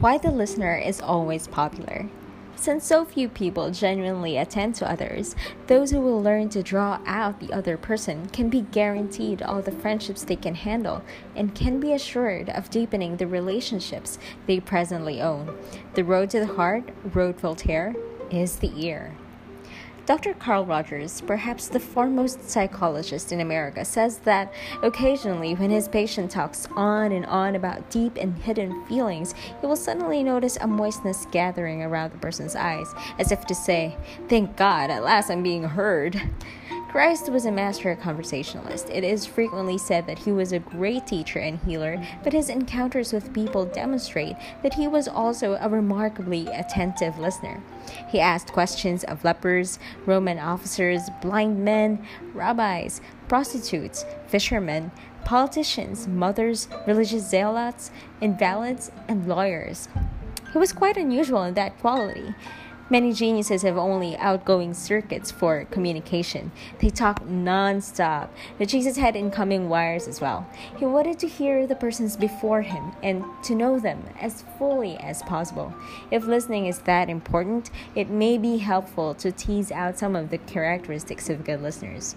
Why the listener is always popular. Since so few people genuinely attend to others, those who will learn to draw out the other person can be guaranteed all the friendships they can handle and can be assured of deepening the relationships they presently own. The road to the heart, wrote Voltaire, is the ear. Dr. Carl Rogers, perhaps the foremost psychologist in America, says that occasionally when his patient talks on and on about deep and hidden feelings, he will suddenly notice a moistness gathering around the person's eyes, as if to say, Thank God, at last I'm being heard. Christ was a master conversationalist. It is frequently said that he was a great teacher and healer, but his encounters with people demonstrate that he was also a remarkably attentive listener. He asked questions of lepers, Roman officers, blind men, rabbis, prostitutes, fishermen, politicians, mothers, religious zealots, invalids, and lawyers. He was quite unusual in that quality. Many geniuses have only outgoing circuits for communication. They talk non-stop. But Jesus had incoming wires as well. He wanted to hear the persons before him and to know them as fully as possible. If listening is that important, it may be helpful to tease out some of the characteristics of good listeners.